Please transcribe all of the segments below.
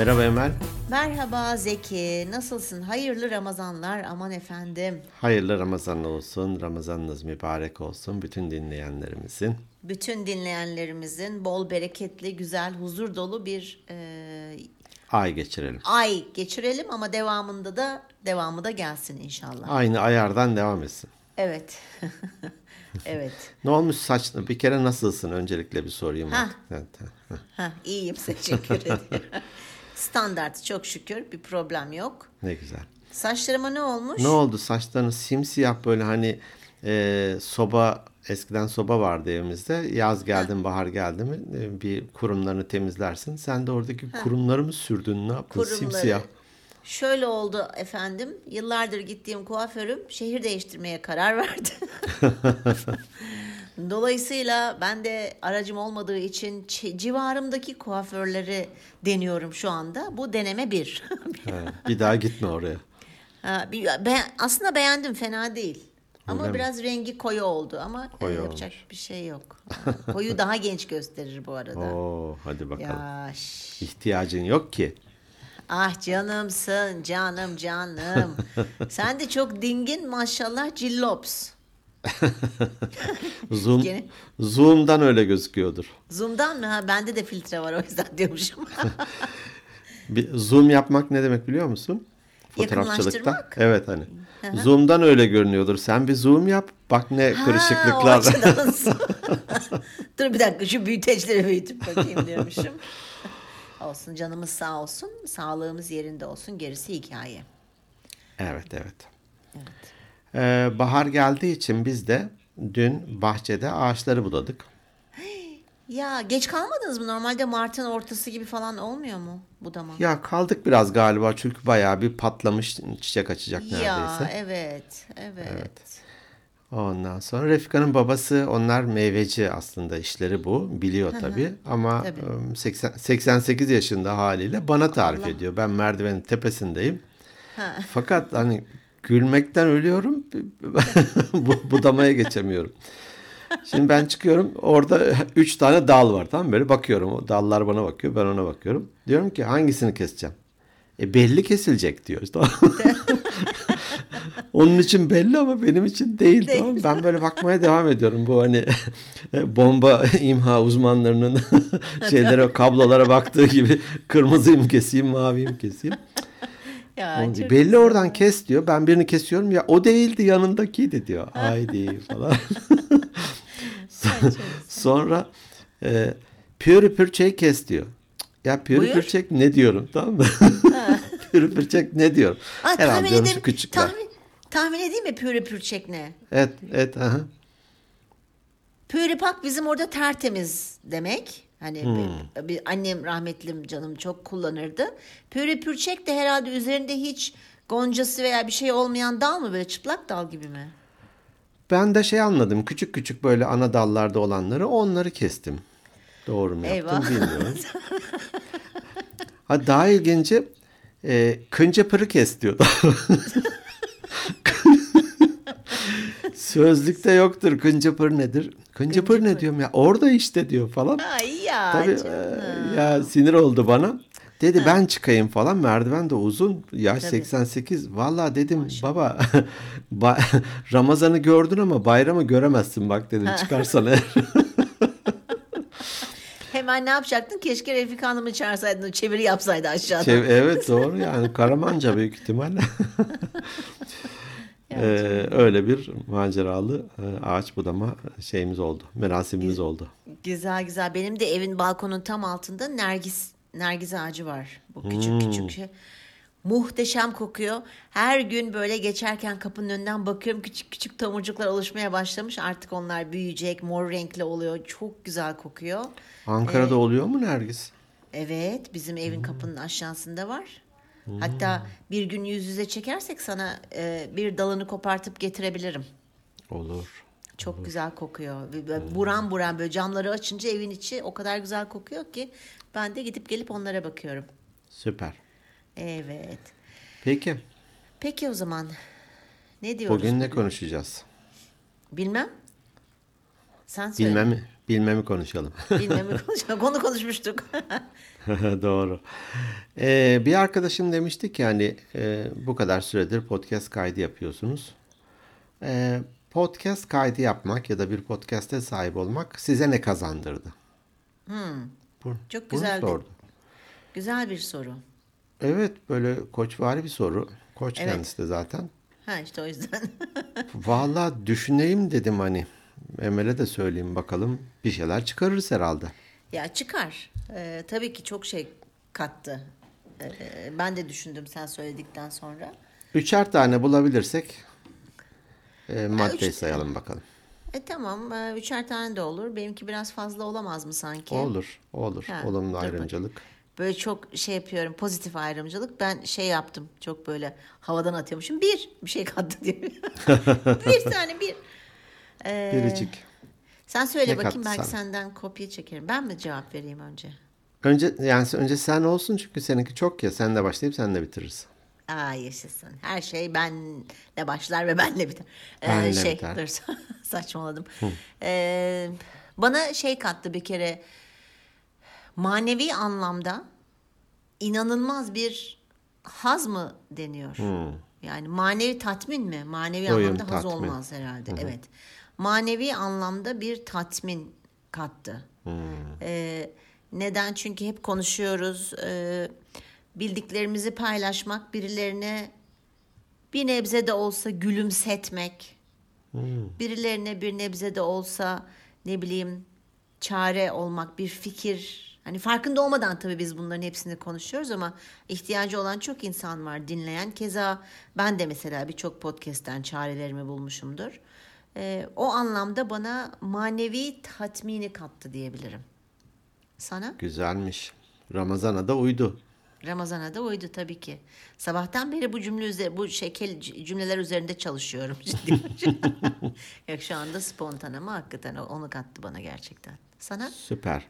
Merhaba Emel. Merhaba Zeki, nasılsın? Hayırlı Ramazanlar aman efendim. Hayırlı Ramazan olsun, Ramazanınız mübarek olsun bütün dinleyenlerimizin. Bütün dinleyenlerimizin bol bereketli, güzel, huzur dolu bir e, Ay geçirelim. ay geçirelim ama devamında da devamı da gelsin inşallah. Aynı ayardan devam etsin. Evet. evet. Ne olmuş saçlı? Bir kere nasılsın? Öncelikle bir sorayım. Ha. Evet, ha. Ha, iyiyim teşekkür ederim. Standart çok şükür bir problem yok. Ne güzel. Saçlarıma ne olmuş? Ne oldu? Saçların simsiyah böyle hani e, soba eskiden soba vardı evimizde. Yaz geldi mi, bahar geldi mi e, bir kurumlarını temizlersin. Sen de oradaki kurumları mı sürdün? Ne yaptın? Kurumları. Simsiyah. Şöyle oldu efendim. Yıllardır gittiğim kuaförüm şehir değiştirmeye karar verdi. Dolayısıyla ben de aracım olmadığı için civarımdaki kuaförleri deniyorum şu anda. Bu deneme bir. Ha, bir daha gitme oraya. Ha, bir- be- aslında beğendim fena değil. Ama Öyle mi? biraz rengi koyu oldu ama Koyu yapacak bir şey yok. Koyu daha genç gösterir bu arada. Oo, hadi bakalım. Ya. İhtiyacın yok ki. Ah canımsın canım canım. Sen de çok dingin maşallah cillops. Zoom, Gene- Zoom'dan öyle gözüküyordur. Zoom'dan mı? Ha, bende de filtre var o yüzden diyormuşum. Bir zoom yapmak ne demek biliyor musun? Yakınlaştırmak. Evet hani. Zoom'dan öyle görünüyordur. Sen bir zoom yap. Bak ne Ha, kırışıklıklar. Dur bir dakika şu büyüteçleri büyütüp bakayım diyormuşum. olsun canımız sağ olsun. Sağlığımız yerinde olsun. Gerisi hikaye. evet evet. Evet. Ee, bahar geldiği için biz de dün bahçede ağaçları budadık. Ya geç kalmadınız mı? Normalde Mart'ın ortası gibi falan olmuyor mu budama? Ya kaldık biraz galiba çünkü bayağı bir patlamış çiçek açacak Ya neredeyse. evet, evet. Ondan sonra Refika'nın babası onlar meyveci aslında işleri bu. Biliyor tabii ama Tabii. ım, 80, 88 yaşında haliyle bana tarif Allah. ediyor. Ben merdivenin tepesindeyim. Ha. Fakat hani gülmekten ölüyorum. Bu- Budamaya geçemiyorum. Şimdi ben çıkıyorum. Orada üç tane dal var. Tamam? Böyle bakıyorum. O dallar bana bakıyor. Ben ona bakıyorum. Diyorum ki hangisini keseceğim? E belli kesilecek diyor. Tamam. Onun için belli ama benim için değil. Değil. Tamam. Ben böyle bakmaya devam ediyorum. Bu hani bomba imha uzmanlarının şeylere kablolara baktığı gibi kırmızıyı mı keseyim, maviyi mi keseyim? Ya, Oğlum, çok belli güzel. oradan kes diyor. Ben birini kesiyorum ya o değildi yanındakiydi diyor. Haydi falan. Sonra e, pürüpürçeyi kes diyor. Ya pürüpürçek ne diyorum tamam mı? pürüpürçek ne diyorum? Aa, Herhalde tahmin edeyim. küçükler. Tahmin, tahmin edeyim mi püre pürçek ne? Evet, evet. Aha. Püripak bizim orada tertemiz demek. Hani Hmm. bir, bir annem rahmetlim canım çok kullanırdı. Püre pürçek de herhalde üzerinde hiç goncası veya bir şey olmayan dal mı böyle çıplak dal gibi mi? Ben de şey anladım. Küçük küçük böyle ana dallarda olanları onları kestim. Doğru mu yaptım Eyvah. bilmiyorum. ha, daha ilginci e, kınca pırı kes diyordu. Sözlükte yoktur kınca pır nedir? Kınca pır ne diyorum ya orada işte diyor falan. Ay ya Tabii canım. e, ya sinir oldu bana. Dedi ben çıkayım falan merdiven de uzun yaş Tabii. 88 vallahi dedim baba ba- Ramazan'ı gördün ama bayramı göremezsin bak dedim çıkarsan eğer. Hemen ne yapacaktın? Keşke Refika Hanım'ı çağırsaydın. Çeviri yapsaydı aşağıda. Şey, evet doğru yani Karamanca büyük ihtimalle. Ee, öyle bir maceralı ağaç budama şeyimiz oldu. Merasimimiz oldu. Güzel güzel. Benim de evin balkonun tam altında nergis nergis ağacı var. Bu küçük Hmm. küçük şey. Muhteşem kokuyor. Her gün böyle geçerken kapının önünden bakıyorum küçük küçük tomurcuklar oluşmaya başlamış. Artık onlar büyüyecek, mor renkli oluyor. Çok güzel kokuyor. Ankara'da oluyor mu Nergis? Evet, bizim evin Hmm. kapının aşağısında var. Hatta bir gün yüz yüze çekersek sana e, bir dalını kopartıp getirebilirim. Olur. Çok güzel kokuyor. Böyle Buram buram böyle camları açınca evin içi o kadar güzel kokuyor ki ben de gidip gelip onlara bakıyorum. Süper. Evet. Peki Peki o zaman ne diyoruz? bugün ne konuşacağız? Bilmem. Sen söyle. Bilmem Bilmemi konuşalım. Bilmemi konuşalım. Konu konuşmuştuk. Doğru. Ee, bir arkadaşım demişti ki hani e, bu kadar süredir podcast kaydı yapıyorsunuz. Ee, podcast kaydı yapmak ya da bir podcast'e sahip olmak size ne kazandırdı? Bu, Çok güzeldi. sordu. Güzel bir soru. Evet böyle koçvari bir soru. Koç Evet. kendisi de zaten. Ha işte o yüzden. Vallahi düşüneyim dedim hani. Emel'e de söyleyeyim bakalım bir şeyler çıkarırız herhalde. ya çıkar. Ee, tabii ki çok şey kattı. Ee, ben de düşündüm sen söyledikten sonra. Üçer tane bulabilirsek e, maddeyi üç- sayalım bakalım. E tamam. e, Üçer tane de olur. Benimki biraz fazla olamaz mı sanki? Olur, olur. Ha, Olumlu dur bakayım. ayrımcılık. Böyle çok şey yapıyorum. Pozitif ayrımcılık. Ben şey yaptım. Çok böyle havadan atıyormuşum. Bir. Bir şey kattı diye. bir tane bir. Ee, Biricik. Sen söyle Ne bakayım. Belki sana? senden kopya çekerim. Ben mi cevap vereyim önce? Önce yani önce sen olsun çünkü seninki çok ya. Sen de başlayıp sen de bitiririz. Aa yaşasın. Her şey benle başlar ve benle biter. Ee, Benle şey, biter. dur saçmaladım. Ee, bana şey kattı bir kere manevi anlamda inanılmaz bir haz mı deniyor? Yani manevi tatmin mi? Manevi Doyum, anlamda haz tatmin. olmaz herhalde. Evet. Manevi anlamda bir tatmin kattı. Ee, neden? Çünkü hep konuşuyoruz. Ee, bildiklerimizi paylaşmak, birilerine bir nebze de olsa gülümsetmek, birilerine bir nebze de olsa ne bileyim çare olmak, bir fikir. Hani farkında olmadan tabii biz bunların hepsini konuşuyoruz ama ihtiyacı olan çok insan var dinleyen. Keza ben de mesela birçok podcast'ten çarelerimi bulmuşumdur. Ee, o anlamda bana manevi tatmini kattı diyebilirim. Sana? Güzelmiş. Ramazan'a da uydu. Ramazan'a da uydu tabii ki. Sabahtan beri bu cümle üzeri, bu şekil cümleler üzerinde çalışıyorum ciddi. Yok şu anda spontan ama hakikaten onu kattı bana gerçekten. Sana? Süper.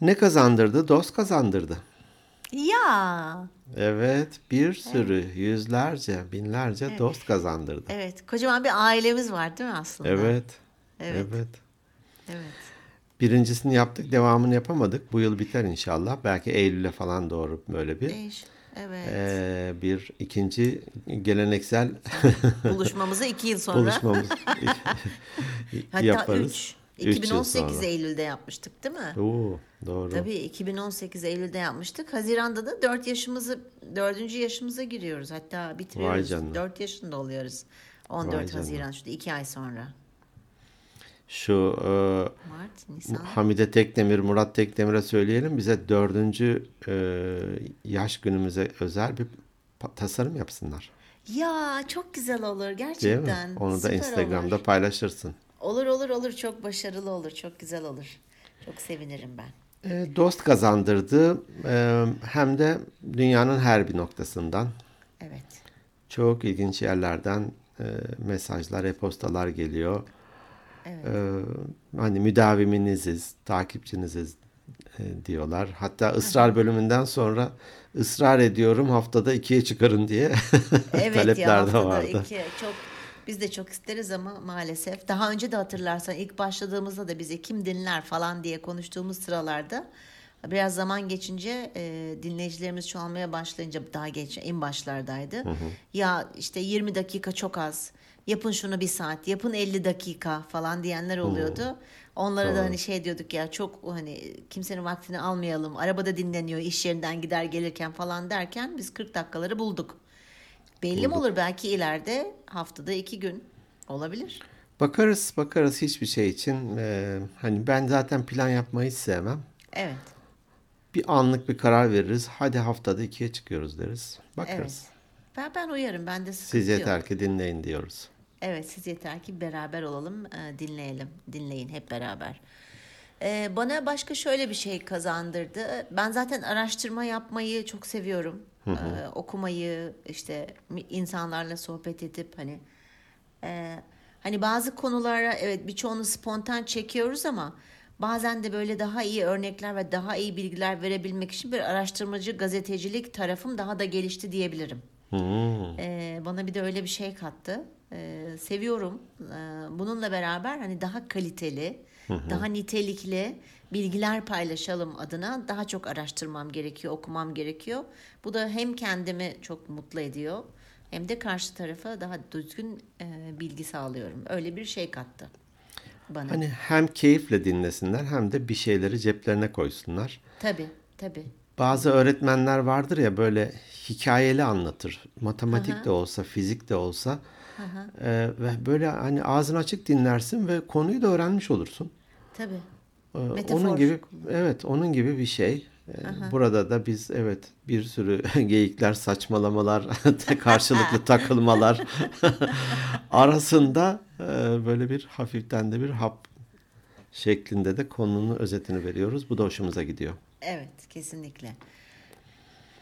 Ne kazandırdı? Dost kazandırdı. Ya. Evet, bir sürü, yüzlerce, binlerce dost kazandırdı. Evet, kocaman bir ailemiz var değil mi aslında? Evet. Evet. Evet. Evet. Birincisini yaptık, devamını yapamadık. Bu yıl biter inşallah. Belki Eylül'e falan doğru böyle bir. Değiş. Evet. Ee, bir ikinci geleneksel Buluşmamızı iki yıl sonra. buluşmamız Hatta yaparız. üç. Üç yıl 2018 sonra. Eylül'de yapmıştık değil mi? Oo, doğru. Tabii 2018 Eylül'de yapmıştık. Haziran'da da 4 yaşımızı 4. yaşımıza giriyoruz. Hatta bitiriyoruz. canına. 4 yaşında oluyoruz. 14 Vay canına. Haziran işte 2 ay sonra. Şu e, Mart, Nisan. Hamide Tekdemir, Murat Tekdemir'e söyleyelim. Bize dördüncü e, yaş günümüze özel bir tasarım yapsınlar. Ya çok güzel olur Değil gerçekten. mi? Onu da Süper Instagramda Olur. paylaşırsın. Olur olur olur çok başarılı olur. Çok güzel olur. Çok sevinirim ben. E, dost kazandırdı. E, hem de dünyanın her bir noktasından. Evet. Çok ilginç yerlerden e, mesajlar, e-postalar geliyor. Evet. E, hani müdaviminiziz, takipçiniziz e, diyorlar. Hatta ısrar bölümünden sonra ısrar ediyorum haftada ikiye çıkarın diye Evet talepler ya de vardı. iki çok biz de çok isteriz ama maalesef daha önce de hatırlarsan ilk başladığımızda da bizi kim dinler falan diye konuştuğumuz sıralarda biraz zaman geçince e, dinleyicilerimiz çoğalmaya başlayınca daha geç en başlardaydı. Ya işte 20 dakika çok az. Yapın şunu bir saat, yapın 50 dakika falan diyenler oluyordu. Onlara da Doğru. hani şey diyorduk ya çok hani kimsenin vaktini almayalım. Arabada dinleniyor, iş yerinden gider gelirken falan derken biz 40 dakikaları bulduk. Belli mi olur belki ileride haftada iki gün olabilir. Bakarız, bakarız hiçbir şey için. e, hani ben zaten plan yapmayı sevmem. Evet. Bir anlık bir karar veririz. Hadi haftada ikiye çıkıyoruz deriz. Bakarız. Evet. Ben ben uyarım. Ben de sıkıntı Siz yok. yeter ki dinleyin diyoruz. Evet siz yeter ki beraber olalım, e, dinleyelim, dinleyin hep beraber. E, Bana başka şöyle bir şey kazandırdı. Ben zaten araştırma yapmayı çok seviyorum. E, Okumayı, işte insanlarla sohbet edip hani e, hani bazı konulara evet birçoğunu spontan çekiyoruz ama bazen de böyle daha iyi örnekler ve daha iyi bilgiler verebilmek için bir araştırmacı gazetecilik tarafım daha da gelişti diyebilirim. Hmm. Ee, bana bir de öyle bir şey kattı. Ee, seviyorum. Ee, bununla beraber hani daha kaliteli, daha nitelikli bilgiler paylaşalım adına daha çok araştırmam gerekiyor, okumam gerekiyor. Bu da hem kendimi çok mutlu ediyor hem de karşı tarafa daha düzgün e, bilgi sağlıyorum. Öyle bir şey kattı bana. Hani hem keyifle dinlesinler hem de bir şeyleri ceplerine koysunlar. Tabii, tabii. Bazı öğretmenler vardır ya böyle hikayeli anlatır. Matematik de olsa, fizik de olsa. Ee, ve böyle hani ağzını açık dinlersin ve konuyu da öğrenmiş olursun. Tabii. Ee, Metafor. Onun gibi evet onun gibi bir şey. Ee, Burada da biz evet bir sürü geyikler, saçmalamalar, karşılıklı takılmalar arasında e, böyle bir hafiften de bir hap şeklinde de konunun özetini veriyoruz. Bu da hoşumuza gidiyor. Evet, kesinlikle.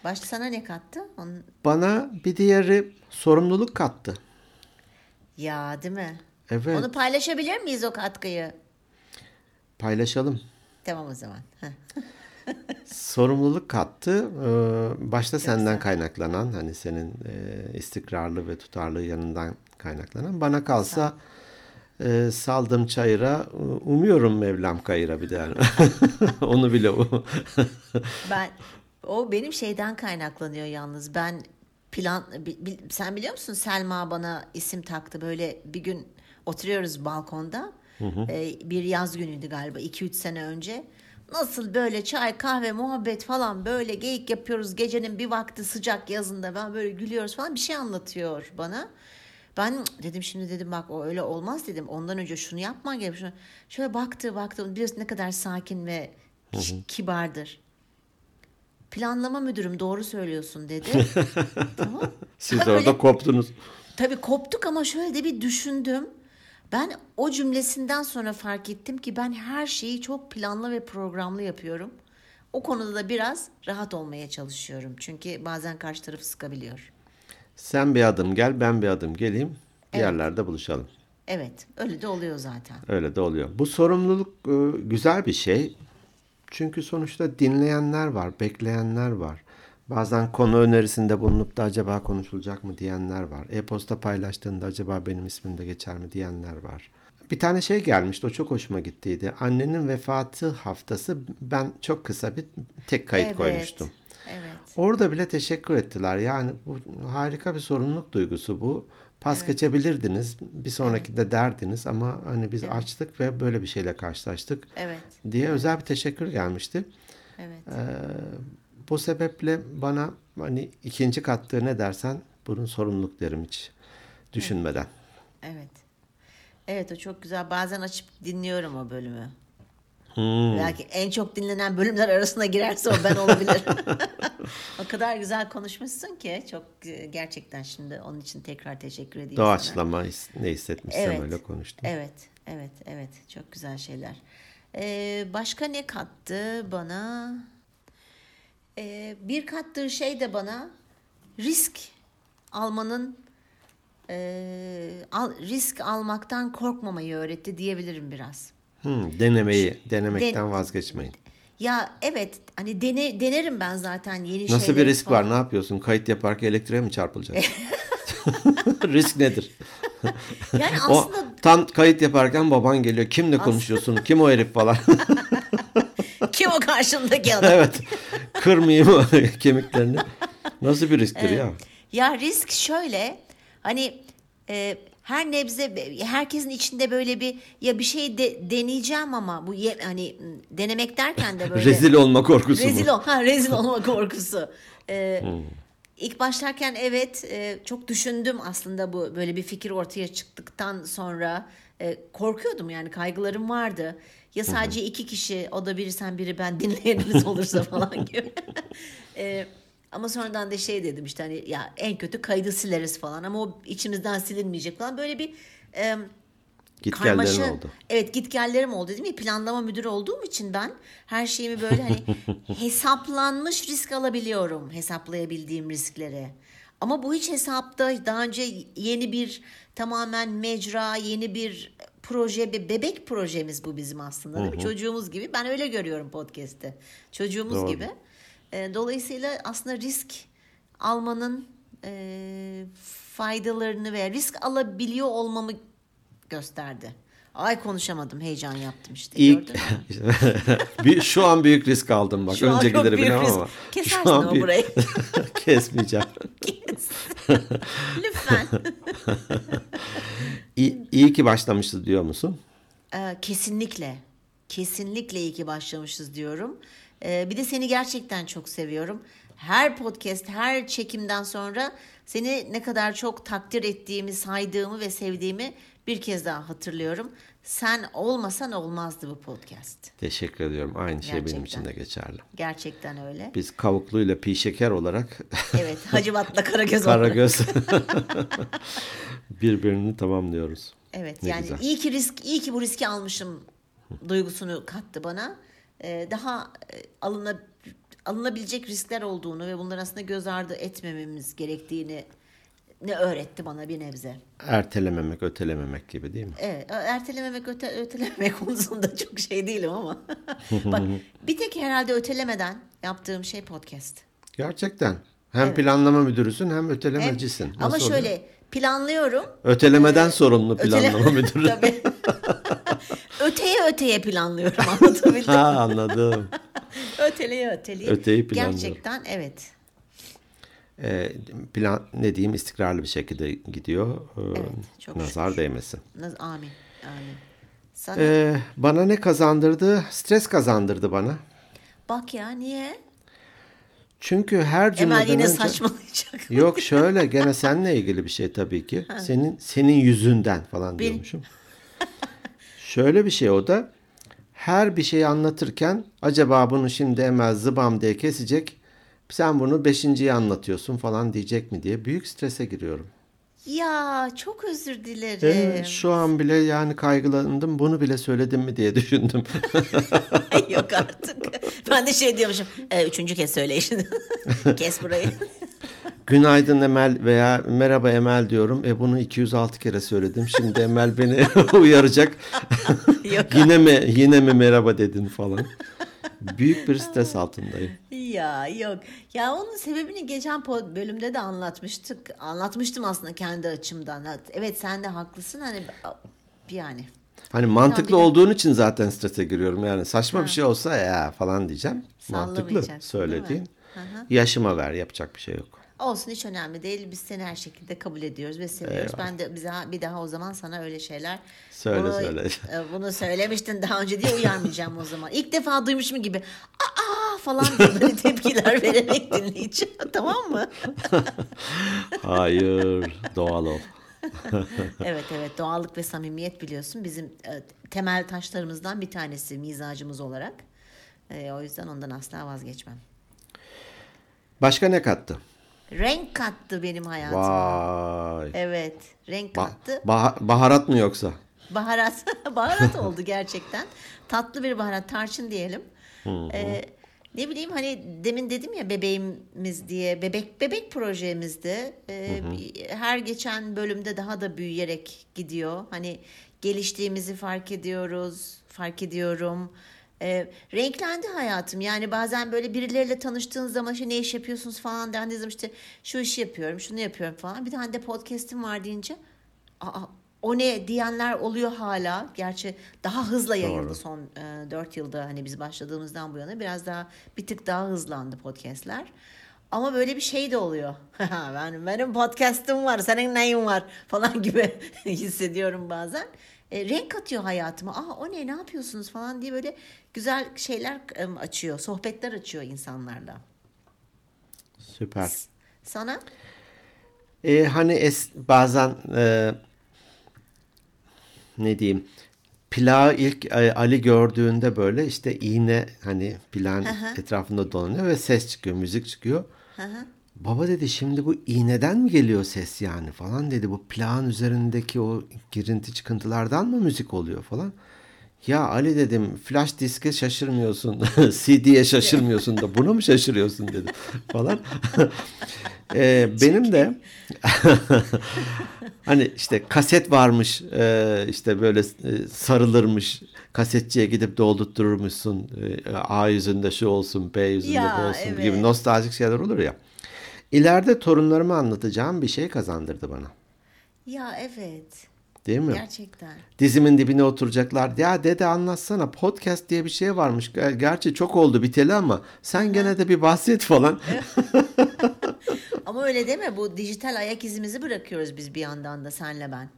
Başta sana ne kattı? Onun... Bana bir diğeri sorumluluk kattı. Ya değil mi? Evet. Onu paylaşabilir miyiz o katkıyı? Paylaşalım. Tamam o zaman. Sorumluluk kattı. Ee, başta senden kaynaklanan hani senin e, istikrarlı ve tutarlı yanından kaynaklanan. Bana kalsa e, saldım çayıra umuyorum Mevlam kayıra bir yani. Onu bile o. Ben o benim şeyden kaynaklanıyor yalnız. Ben plan sen biliyor musun Selma bana isim taktı böyle bir gün oturuyoruz balkonda. Ee, bir yaz günüydü galiba 2-3 sene önce. Nasıl böyle çay kahve muhabbet falan böyle geyik yapıyoruz gecenin bir vakti sıcak yazında ben böyle gülüyoruz falan bir şey anlatıyor bana. Ben dedim şimdi dedim bak o öyle olmaz dedim. Ondan önce şunu yapman gerek. Şunu. Şöyle baktı baktı biliyorsun ne kadar sakin ve kibardır. Planlama müdürüm doğru söylüyorsun dedi. tamam. Siz orada koptunuz. Tabii koptuk ama şöyle de bir düşündüm. Ben o cümlesinden sonra fark ettim ki ben her şeyi çok planlı ve programlı yapıyorum. O konuda da biraz rahat olmaya çalışıyorum. Çünkü bazen karşı tarafı sıkabiliyor. Sen bir adım gel ben bir adım geleyim. Bir yerlerde buluşalım. Evet, öyle de oluyor zaten. Öyle de oluyor. Bu sorumluluk e, güzel bir şey. Çünkü sonuçta dinleyenler var, bekleyenler var. Bazen konu önerisinde bulunup da acaba konuşulacak mı diyenler var. E-posta paylaştığında acaba benim ismim de geçer mi diyenler var. Bir tane şey gelmişti o çok hoşuma gittiydi. Annenin vefatı haftası ben çok kısa bir tek kayıt evet. koymuştum. Evet. Orada bile teşekkür ettiler. Yani bu harika bir sorumluluk duygusu bu. Pas geçebilirdiniz. Bir sonraki de derdiniz ama hani biz açtık ve böyle bir şeyle karşılaştık Evet. diye özel bir teşekkür gelmişti. Evet. Bu sebeple bana hani ikinci kattığı ne dersen bunun sorumluluk derim hiç düşünmeden. Evet. Evet o çok güzel. Bazen açıp dinliyorum o bölümü. Hmm. Belki en çok dinlenen bölümler arasına girerse o ben olabilir. o kadar güzel konuşmuşsun ki çok e, gerçekten şimdi onun için tekrar teşekkür ediyorum sana. Doğaçlama his- ne hissetmişsem Evet. öyle konuştum. Evet, evet, evet. Çok güzel şeyler. Ee, başka ne kattı bana? Ee, bir kattığı şey de bana risk almanın e, al- risk almaktan korkmamayı öğretti diyebilirim biraz. Hmm, denemeyi, denemekten Den- vazgeçmeyin. Ya evet hani dene, denerim ben zaten yeni Nasıl şeyleri bir risk falan. var? Ne yapıyorsun? Kayıt yaparken elektriğe mi çarpılacak? risk nedir? Yani O aslında tam kayıt yaparken baban geliyor. Kimle konuşuyorsun? Kim o herif falan? kim o karşımdaki adam? evet. Kırmayayım kemiklerini. Nasıl bir risktir ya? Ya risk şöyle hani e, her nebze herkesin içinde böyle bir ya bir şey de, deneyeceğim ama bu ye- hani denemek derken de böyle Rezil olma korkusu rezil ol ha rezil olma korkusu. E, Hmm. İlk başlarken evet e, çok düşündüm aslında bu böyle bir fikir ortaya çıktıktan sonra e, korkuyordum yani kaygılarım vardı. Ya sadece iki kişi o da biri sen biri ben dinleyeniniz olursa falan gibi. E, ama sonradan da şey dedim işte hani ya en kötü kaydı sileriz falan ama o içimizden silinmeyecek falan böyle bir e, Git karmaşa. oldu. Evet gitgellerim oldu değil mi? Planlama müdürü olduğum için ben her şeyimi böyle hani hesaplanmış risk alabiliyorum. Hesaplayabildiğim riskleri. Ama bu hiç hesapta daha önce yeni bir tamamen mecra, yeni bir proje, bir bebek projemiz bu bizim aslında değil mi? Çocuğumuz gibi. Ben öyle görüyorum podcast'te. Çocuğumuz Doğru. gibi. E, Dolayısıyla aslında risk almanın e, faydalarını veya risk alabiliyor olmamı gösterdi. Ay konuşamadım. Heyecan yaptım işte. İlk? Bir- şu an büyük risk aldım bak. Şu an Önce çok giderim büyük bilemem risk. ama. Kesersin şu an ama bir- burayı. Kesmeyeceğim. Kes. Lütfen. İyi, iyi ki başlamışız diyor musun? Ee, kesinlikle. Kesinlikle iyi ki başlamışız diyorum. Ee, bir de seni gerçekten çok seviyorum. Her podcast, her çekimden sonra seni ne kadar çok takdir ettiğimi, saydığımı ve sevdiğimi bir kez daha hatırlıyorum. Sen olmasan olmazdı bu podcast. Teşekkür ediyorum. Aynı şey benim Gerçekten. için de geçerli. Gerçekten öyle. Biz kavukluyla pi şeker olarak Evet, Hacivat'la Karagöz olarak. Karagöz birbirini tamamlıyoruz. Evet Ne yani güzel. iyi ki risk iyi ki bu riski almışım duygusunu kattı bana. Ee, daha e, alına, alınabilecek riskler olduğunu ve bunları aslında göz ardı etmememiz gerektiğini ne öğretti bana bir nebze. Ertelememek, ötelememek gibi değil mi? Evet, ertelememek, öte, ötelememek konusunda çok şey değilim ama. Bak bir tek herhalde ötelemeden yaptığım şey podcast. Gerçekten. Hem planlama müdürüsün hem Hem- ötelemecisin. ama Nasıl oluyor? şöyle planlıyorum. Ötelemeden sorumlu Ötele- planlama müdürü. Tabii. öteye öteye planlıyorum anlatabildim. ha anladım. Öteleye öteleye. Öteyi planlıyorum. Gerçekten evet. Ee, plan ne diyeyim istikrarlı bir şekilde gidiyor. Ee, Evet, çok nazar şükür. değmesin. Naz- Amin. Amin. Sana Ee, bana ne kazandırdı? Stres kazandırdı bana. bak ya niye? Çünkü her cümleden Emel yine önce... saçmalayacak. Yok şöyle gene seninle ilgili bir şey tabii ki. Senin senin yüzünden falan Benim- diyormuşum. şöyle bir şey o da her bir şeyi anlatırken acaba bunu şimdi Emel zıbam diye kesecek. Sen bunu beşinciyi anlatıyorsun falan diyecek mi diye büyük strese giriyorum. Ya çok özür dilerim. Evet, şu an bile yani kaygılandım. Bunu bile söyledim mi diye düşündüm. Yok artık. Ben de şey diyormuşum. E, üçüncü kez söyle. Kes burayı. Günaydın Emel veya merhaba Emel diyorum. E bunu 206 kere söyledim. Şimdi Emel beni uyaracak. Yok yine mi yine mi merhaba dedin falan. Büyük bir stres altındayım. Ya yok. Ya onun sebebini geçen bölümde de anlatmıştık. Anlatmıştım aslında kendi açımdan. Evet sen de haklısın. Hani yani. Hani mantıklı olduğun için zaten strese giriyorum. Yani saçma bir şey olsa ya falan diyeceğim. Mantıklı söylediğin. Yaşıma ver yapacak bir şey yok. Olsun hiç önemli değil. Biz seni her şekilde kabul ediyoruz ve seviyoruz. Ben de bize bir daha o zaman sana öyle şeyler Söyle, bunu, söyle. e, Bunu söylemiştin daha önce diye uyarmayacağım o zaman. İlk defa duymuşum gibi. Aa falan böyle tepkiler vererek dinleyici. tamam mı? Hayır doğal ol. evet evet doğallık ve samimiyet biliyorsun bizim e, temel taşlarımızdan bir tanesi mizacımız olarak. E, o yüzden ondan asla vazgeçmem. Başka ne kattı? Renk kattı benim hayatıma. Vay. Evet renk Ba- kattı. bah- baharat mı yoksa? Baharat baharat oldu gerçekten. Tatlı bir baharat tarçın diyelim. Ee, ne bileyim hani demin dedim ya bebeğimiz diye bebek bebek projemizde e, bir- her geçen bölümde daha da büyüyerek gidiyor. Hani geliştiğimizi fark ediyoruz, fark ediyorum. Ee, renklendi hayatım. Yani bazen böyle birileriyle tanıştığın zaman işte ne iş yapıyorsunuz falan dendiği zaman işte şu işi yapıyorum, şunu yapıyorum falan. Bir tane de podcast'im var deyince Aa, o ne diyenler oluyor hala. Gerçi daha hızla yayıldı Doğru. son e, 4 yılda hani biz başladığımızdan bu yana biraz daha bir tık daha hızlandı podcastler. Ama böyle bir şey de oluyor. ben benim podcast'ım var, senin neyin var falan gibi hissediyorum bazen. E, renk katıyor hayatıma. Aa o ne ne yapıyorsunuz falan diye böyle güzel şeyler e, açıyor, sohbetler açıyor insanlarla. Süper. Sana? E, hani es, bazen e, ne diyeyim plağı ilk e, Ali gördüğünde böyle işte iğne hani plan etrafında dolanıyor ve ses çıkıyor, müzik çıkıyor. Baba dedi şimdi bu iğneden mi geliyor ses yani falan dedi. Bu plağın üzerindeki o girinti çıkıntılardan mı müzik oluyor falan. Ya Ali dedim flash diske şaşırmıyorsun, CD'ye şaşırmıyorsun da buna mı şaşırıyorsun dedim falan. Ee, benim de hani işte kaset varmış e, işte böyle sarılırmış kasetçiye gidip doldurtturmuşsun e, A yüzünde şu olsun B yüzünde Ya, bu olsun evet. gibi nostaljik şeyler olur ya. İleride torunlarıma anlatacağım bir şey kazandırdı bana. Ya evet. Değil mi? Gerçekten. Dizimin dibine oturacaklar. Ya dede anlatsana podcast diye bir şey varmış. Ger- Gerçi çok oldu biteli ama sen gene de bir bahset falan. Ama öyle deme bu dijital ayak izimizi bırakıyoruz biz bir yandan da senle ben.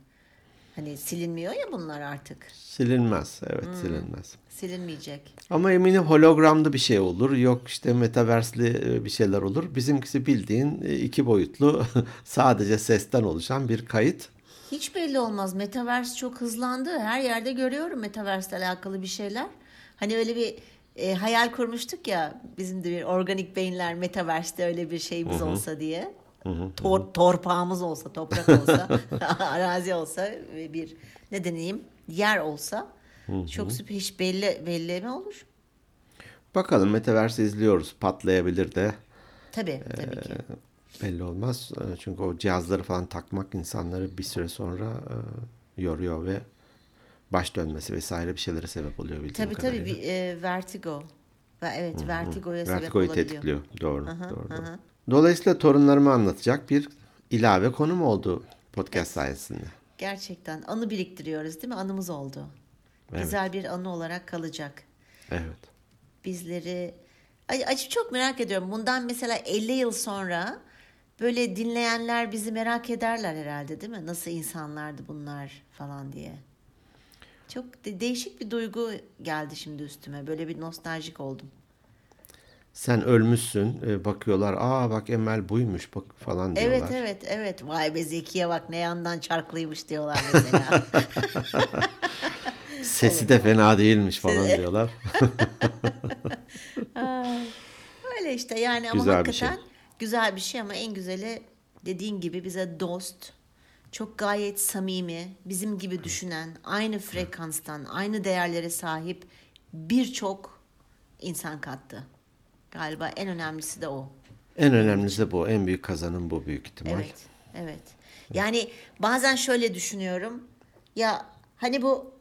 Hani silinmiyor ya bunlar artık. Silinmez. Evet silinmez. Silinmeyecek. Ama eminim hologramlı bir şey olur. Yok işte metaversli e, bir şeyler olur. Bizimkisi bildiğin e, iki boyutlu sadece sesten oluşan bir kayıt. Hiç belli olmaz. Metaverse çok hızlandı. Her yerde görüyorum Metaverse alakalı bir şeyler. Hani öyle bir e, hayal kurmuştuk ya bizim de bir organik beyinler Metaverse'de öyle bir şeyimiz olsa diye. Tor, torpağımız olsa, toprak olsa, arazi olsa ve bir ne deneyim yer olsa çok süper hiç belli belli mi olur? Bakalım metaverse izliyoruz. Patlayabilir de. Tabii, tabii ki. Belli olmaz. E, Çünkü o cihazları falan takmak insanları bir süre sonra e, yoruyor ve baş dönmesi vesaire bir şeylere sebep oluyor bildiğim Tabii tabii kadarıyla. bir e, vertigo. Ve evet, vertigoya sebep Vertigoyu olabiliyor. tetikliyor. Doğru, doğru. doğru. Dolayısıyla torunlarımı anlatacak bir ilave konum oldu podcast sayesinde. Gerçekten anı biriktiriyoruz değil mi? Anımız oldu. Evet. Güzel bir anı olarak kalacak. Evet. Bizleri Ay, çok merak ediyorum. Bundan mesela 50 yıl sonra böyle dinleyenler bizi merak ederler herhalde değil mi? Nasıl insanlardı bunlar falan diye. Çok de- değişik bir duygu geldi şimdi üstüme. Böyle bir nostaljik oldum. Sen ölmüşsün. e, bakıyorlar. Aa bak Emel buymuş bak falan diyorlar. Evet evet evet. Vay be Zekiye bak ne yandan çarklıymış diyorlar mesela. Sesi de fena değilmiş falan diyorlar. Öyle işte yani ama Güzel bir şey. hakikaten güzel bir şey ama en güzeli dediğin gibi bize dost, çok gayet samimi, bizim gibi düşünen, aynı frekanstan, aynı değerlere sahip birçok insan kattı. Galiba en önemlisi de o. En önemlisi bu. En büyük kazanım bu büyük ihtimal. Evet, evet. Yani bazen şöyle düşünüyorum. Ya hani bu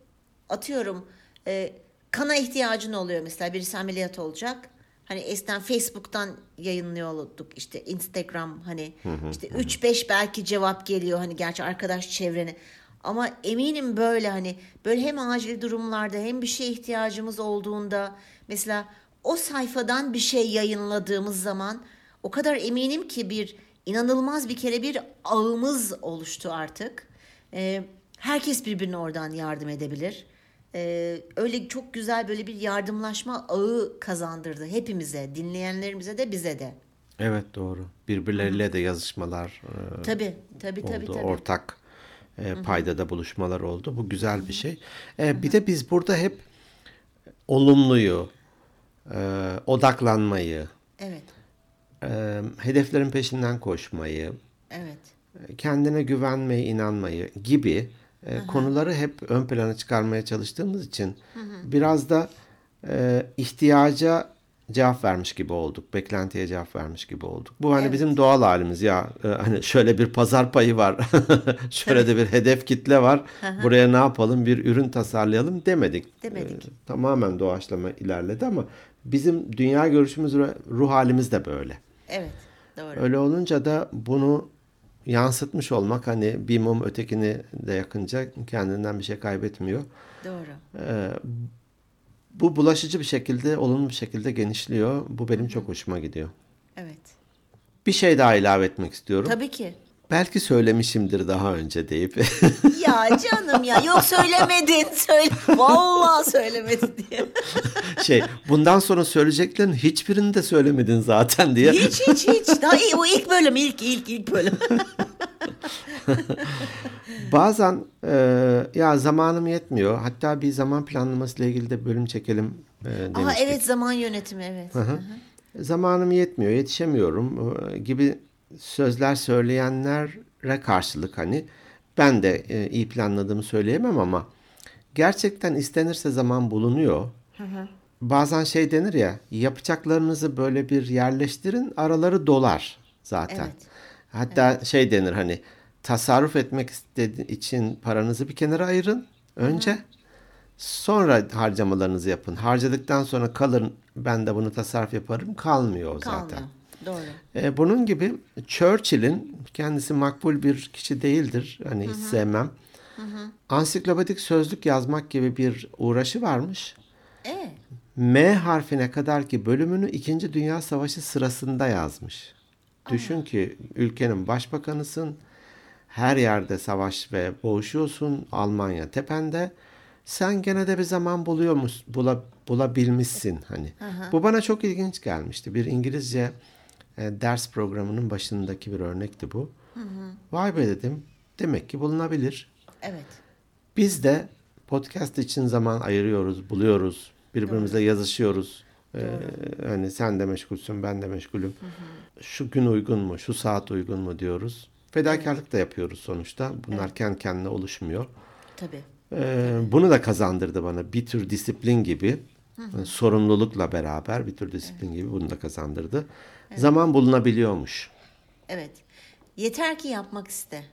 atıyorum e, kana ihtiyacın oluyor mesela birisi ameliyat olacak. Hani eskiden Facebook'tan yayınlıyorduk işte Instagram hani işte 3-5 belki cevap geliyor hani gerçi arkadaş çevreni. Ama eminim böyle hani böyle hem acil durumlarda hem bir şeye ihtiyacımız olduğunda mesela o sayfadan bir şey yayınladığımız zaman o kadar eminim ki bir inanılmaz bir kere bir ağımız oluştu artık. Ee, herkes birbirine oradan yardım edebilir. Ee, öyle çok güzel böyle bir yardımlaşma ağı kazandırdı hepimize, dinleyenlerimize de bize de. Evet doğru. Birbirleriyle de yazışmalar e, Tabii, tabii, tabii, oldu. tabii. Ortak e, paydada buluşmalar oldu. Bu güzel bir şey. E, bir de biz burada hep olumluyu, e, odaklanmayı, Evet, e, hedeflerin peşinden koşmayı, evet. kendine güvenmeyi, inanmayı gibi e, konuları hep ön plana çıkarmaya çalıştığımız için biraz da e, ihtiyaca cevap vermiş gibi olduk. Beklentiye cevap vermiş gibi olduk. Bu hani Evet. bizim doğal halimiz ya. e, hani şöyle bir pazar payı var. şöyle de bir hedef kitle var. Buraya ne yapalım? Bir ürün tasarlayalım demedik. Demedik. E, tamamen doğaçlama ilerledi ama bizim dünya görüşümüz, ruh halimiz de böyle. Evet, doğru. Öyle olunca da bunu yansıtmış olmak hani bir mum ötekini de yakınca kendinden bir şey kaybetmiyor. Doğru. Ee, bu bulaşıcı bir şekilde, olumlu bir şekilde genişliyor. Bu benim çok hoşuma gidiyor. Evet. Bir şey daha ilave etmek istiyorum. Tabii ki. Belki söylemişimdir daha önce deyip. Ya canım ya yok söylemedin söyle vallahi söylemedin diye. şey, bundan sonra söyleyeceklerin hiçbirini de söylemedin zaten diye. Hiç hiç hiç. Daha iyi o ilk bölüm ilk ilk ilk bölüm. Bazen e, ya zamanım yetmiyor. Hatta bir zaman planlaması ile ilgili de bölüm çekelim e, demiştik. Aa evet zaman yönetimi evet. zamanım yetmiyor, yetişemiyorum e, gibi sözler söyleyenlere karşılık hani ben de e, iyi planladığımı söyleyemem ama gerçekten istenirse zaman bulunuyor. Bazen şey denir ya yapacaklarınızı böyle bir yerleştirin araları dolar zaten. Evet. Hatta şey denir hani tasarruf etmek istediği için paranızı bir kenara ayırın önce. Sonra harcamalarınızı yapın. Harcadıktan sonra kalın ben de bunu tasarruf yaparım kalmıyor o zaten. Doğru. E, bunun gibi Churchill'in kendisi makbul bir kişi değildir. Hani hiç sevmem. Ansiklopedik sözlük yazmak gibi bir uğraşı varmış. E, M harfine kadar ki bölümünü 2. Dünya Savaşı sırasında yazmış. Düşün ki ülkenin başbakanısın. Her yerde savaş ve boğuşuyorsun. Almanya tepende. Sen gene de bir zaman buluyor musun? Bula, bulabilmişsin hani. Bu bana çok ilginç gelmişti. Bir İngilizce e, ders programının başındaki bir örnekti bu. Vay be dedim. Demek ki bulunabilir. evet. Biz de podcast için zaman ayırıyoruz, buluyoruz. Birbirimizle yazışıyoruz. Ee, hani sen de meşgulsün, ben de meşgulüm. Şu gün uygun mu, şu saat uygun mu diyoruz. Fedakarlık da yapıyoruz sonuçta. Bunlar kendi kendine oluşmuyor. Tabii. Ee, bunu da kazandırdı bana. Bir tür disiplin gibi, yani sorumlulukla beraber bir tür disiplin gibi bunu da kazandırdı. Zaman bulunabiliyormuş. Evet. Yeter ki yapmak iste.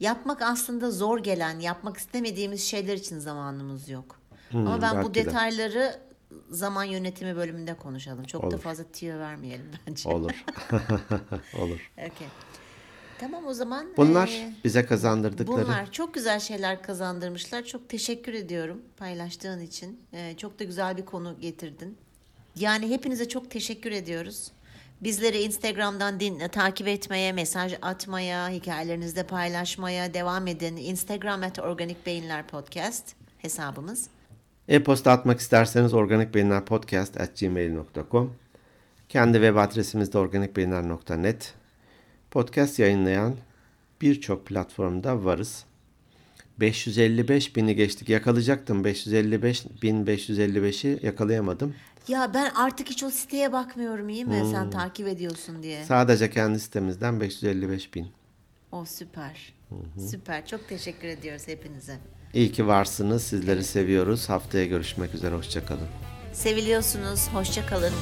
Yapmak aslında zor gelen, yapmak istemediğimiz şeyler için zamanımız yok. Ama ben bu belki de. detayları zaman yönetimi bölümünde konuşalım. Çok da Olur. fazla tüyo vermeyelim bence. Olur. Olur. Okey. Tamam o zaman. Bunlar eee, bize kazandırdıkları. Bunlar çok güzel şeyler kazandırmışlar. Çok teşekkür ediyorum paylaştığın için. Ee, çok da güzel bir konu getirdin. Yani hepinize çok teşekkür ediyoruz. Bizleri Instagram'dan din, takip etmeye, mesaj atmaya, hikayelerinizde paylaşmaya devam edin. Instagram at Organik Beyinler Podcast hesabımız. E-posta atmak isterseniz organikbeyinlerpodcast.gmail.com Kendi web adresimiz de organikbeyinler.net Podcast yayınlayan birçok platformda varız. 555 bini geçtik. Yakalayacaktım. 555 bin 555'i yakalayamadım. Ya ben artık hiç o siteye bakmıyorum iyi mi? Sen takip ediyorsun diye. Sadece kendi sitemizden 555 bin. O süper. Süper. Çok teşekkür ediyoruz hepinize. İyi ki varsınız. Sizleri seviyoruz. Haftaya görüşmek üzere. Hoşçakalın. Seviliyorsunuz. Hoşça kalın.